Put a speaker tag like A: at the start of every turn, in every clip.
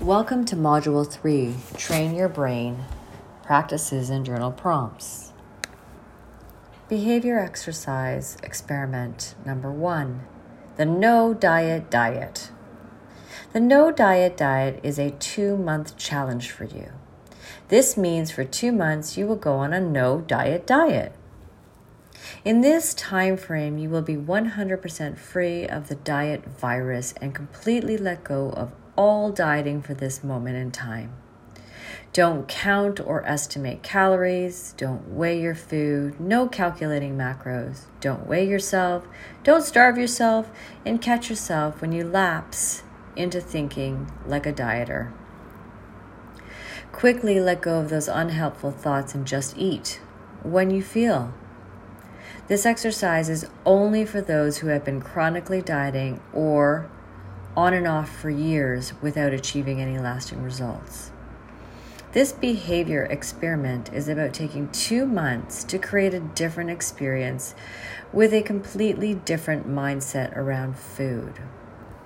A: Welcome to Module 3 Train Your Brain Practices and Journal Prompts. Behavior Exercise Experiment Number 1 The No Diet Diet. The No Diet Diet is a two month challenge for you. This means for two months you will go on a no diet diet. In this time frame, you will be 100% free of the diet virus and completely let go of all dieting for this moment in time. Don't count or estimate calories. Don't weigh your food. No calculating macros. Don't weigh yourself. Don't starve yourself and catch yourself when you lapse into thinking like a dieter. Quickly let go of those unhelpful thoughts and just eat when you feel. This exercise is only for those who have been chronically dieting or on and off for years without achieving any lasting results. This behavior experiment is about taking two months to create a different experience with a completely different mindset around food.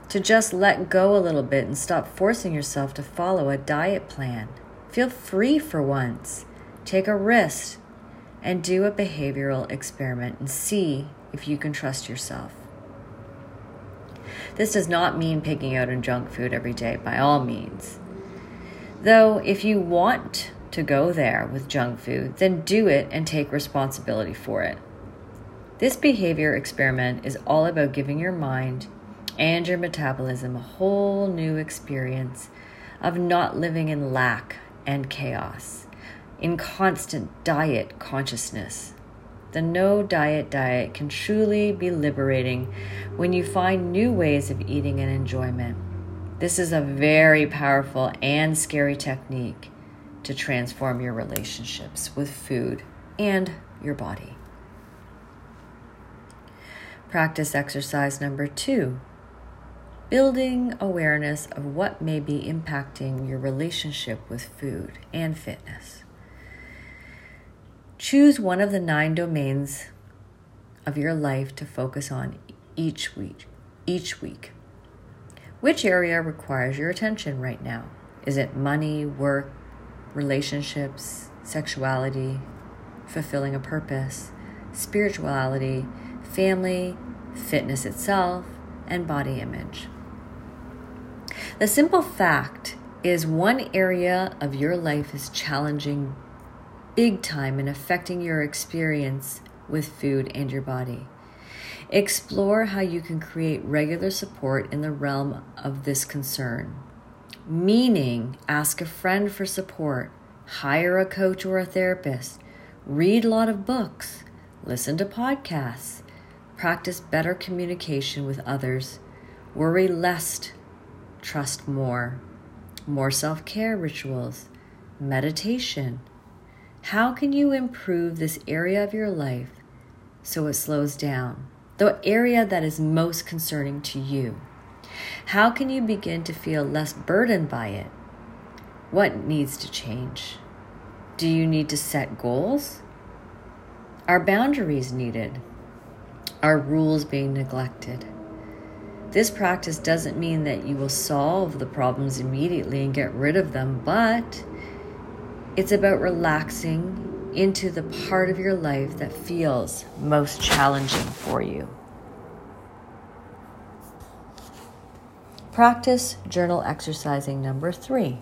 A: To just let go a little bit and stop forcing yourself to follow a diet plan. Feel free for once. Take a risk and do a behavioral experiment and see if you can trust yourself. This does not mean picking out on junk food every day, by all means. Though, if you want to go there with junk food, then do it and take responsibility for it. This behavior experiment is all about giving your mind and your metabolism a whole new experience of not living in lack and chaos, in constant diet consciousness the no diet diet can truly be liberating when you find new ways of eating and enjoyment. This is a very powerful and scary technique to transform your relationships with food and your body. Practice exercise number two building awareness of what may be impacting your relationship with food and fitness. Choose one of the nine domains of your life to focus on each week. Each week. Which area requires your attention right now? Is it money, work, relationships, sexuality, fulfilling a purpose, spirituality, family, fitness itself, and body image? The simple fact is one area of your life is challenging big time in affecting your experience with food and your body. Explore how you can create regular support in the realm of this concern. Meaning, ask a friend for support, hire a coach or a therapist, read a lot of books, listen to podcasts, practice better communication with others, worry less, trust more, more self care rituals, meditation how can you improve this area of your life so it slows down? The area that is most concerning to you. How can you begin to feel less burdened by it? What needs to change? Do you need to set goals? Are boundaries needed? Are rules being neglected? This practice doesn't mean that you will solve the problems immediately and get rid of them, but it's about relaxing into the part of your life that feels most challenging for you. Practice journal exercising number three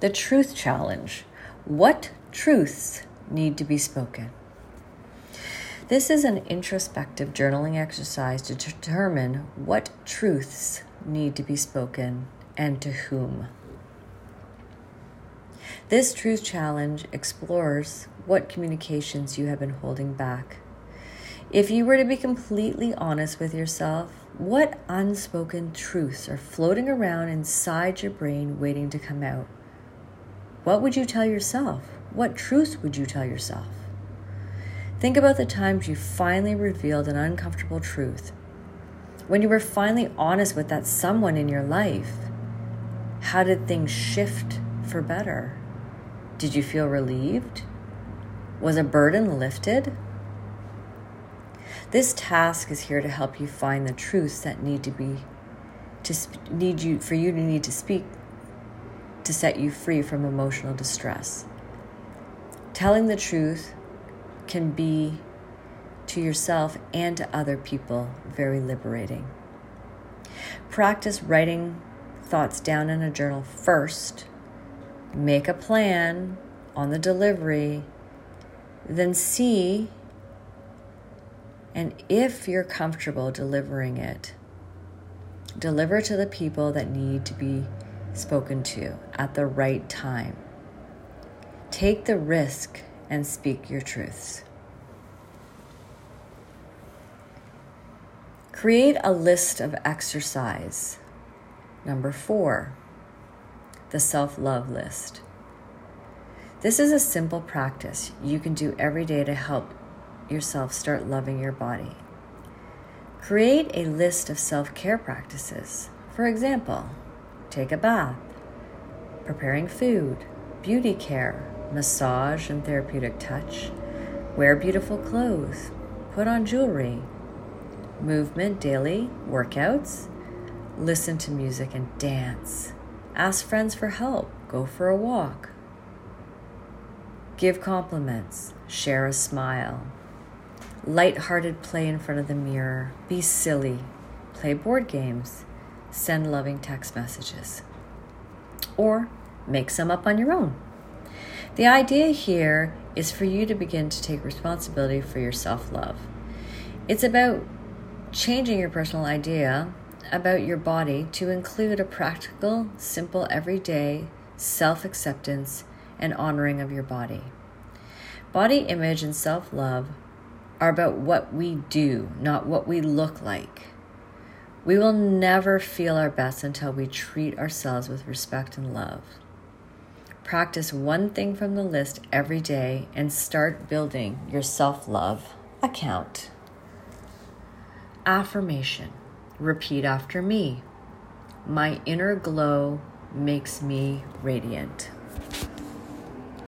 A: the truth challenge. What truths need to be spoken? This is an introspective journaling exercise to determine what truths need to be spoken and to whom. This truth challenge explores what communications you have been holding back. If you were to be completely honest with yourself, what unspoken truths are floating around inside your brain waiting to come out? What would you tell yourself? What truths would you tell yourself? Think about the times you finally revealed an uncomfortable truth. When you were finally honest with that someone in your life, how did things shift for better? Did you feel relieved? Was a burden lifted? This task is here to help you find the truths that need to be to sp- need you for you to need to speak to set you free from emotional distress. Telling the truth can be to yourself and to other people very liberating. Practice writing thoughts down in a journal first. Make a plan on the delivery. Then see, and if you're comfortable delivering it, deliver to the people that need to be spoken to at the right time. Take the risk and speak your truths. Create a list of exercise. Number four, the self love list. This is a simple practice you can do every day to help yourself start loving your body. Create a list of self care practices. For example, take a bath, preparing food, beauty care, massage and therapeutic touch, wear beautiful clothes, put on jewelry, movement daily, workouts, listen to music and dance, ask friends for help, go for a walk, give compliments, share a smile, light-hearted play in front of the mirror, be silly, play board games, send loving text messages, or make some up on your own. The idea here is for you to begin to take responsibility for your self love. It's about changing your personal idea about your body to include a practical, simple, everyday self acceptance and honoring of your body. Body image and self love are about what we do, not what we look like. We will never feel our best until we treat ourselves with respect and love. Practice one thing from the list every day and start building your self love account. Affirmation. Repeat after me. My inner glow makes me radiant.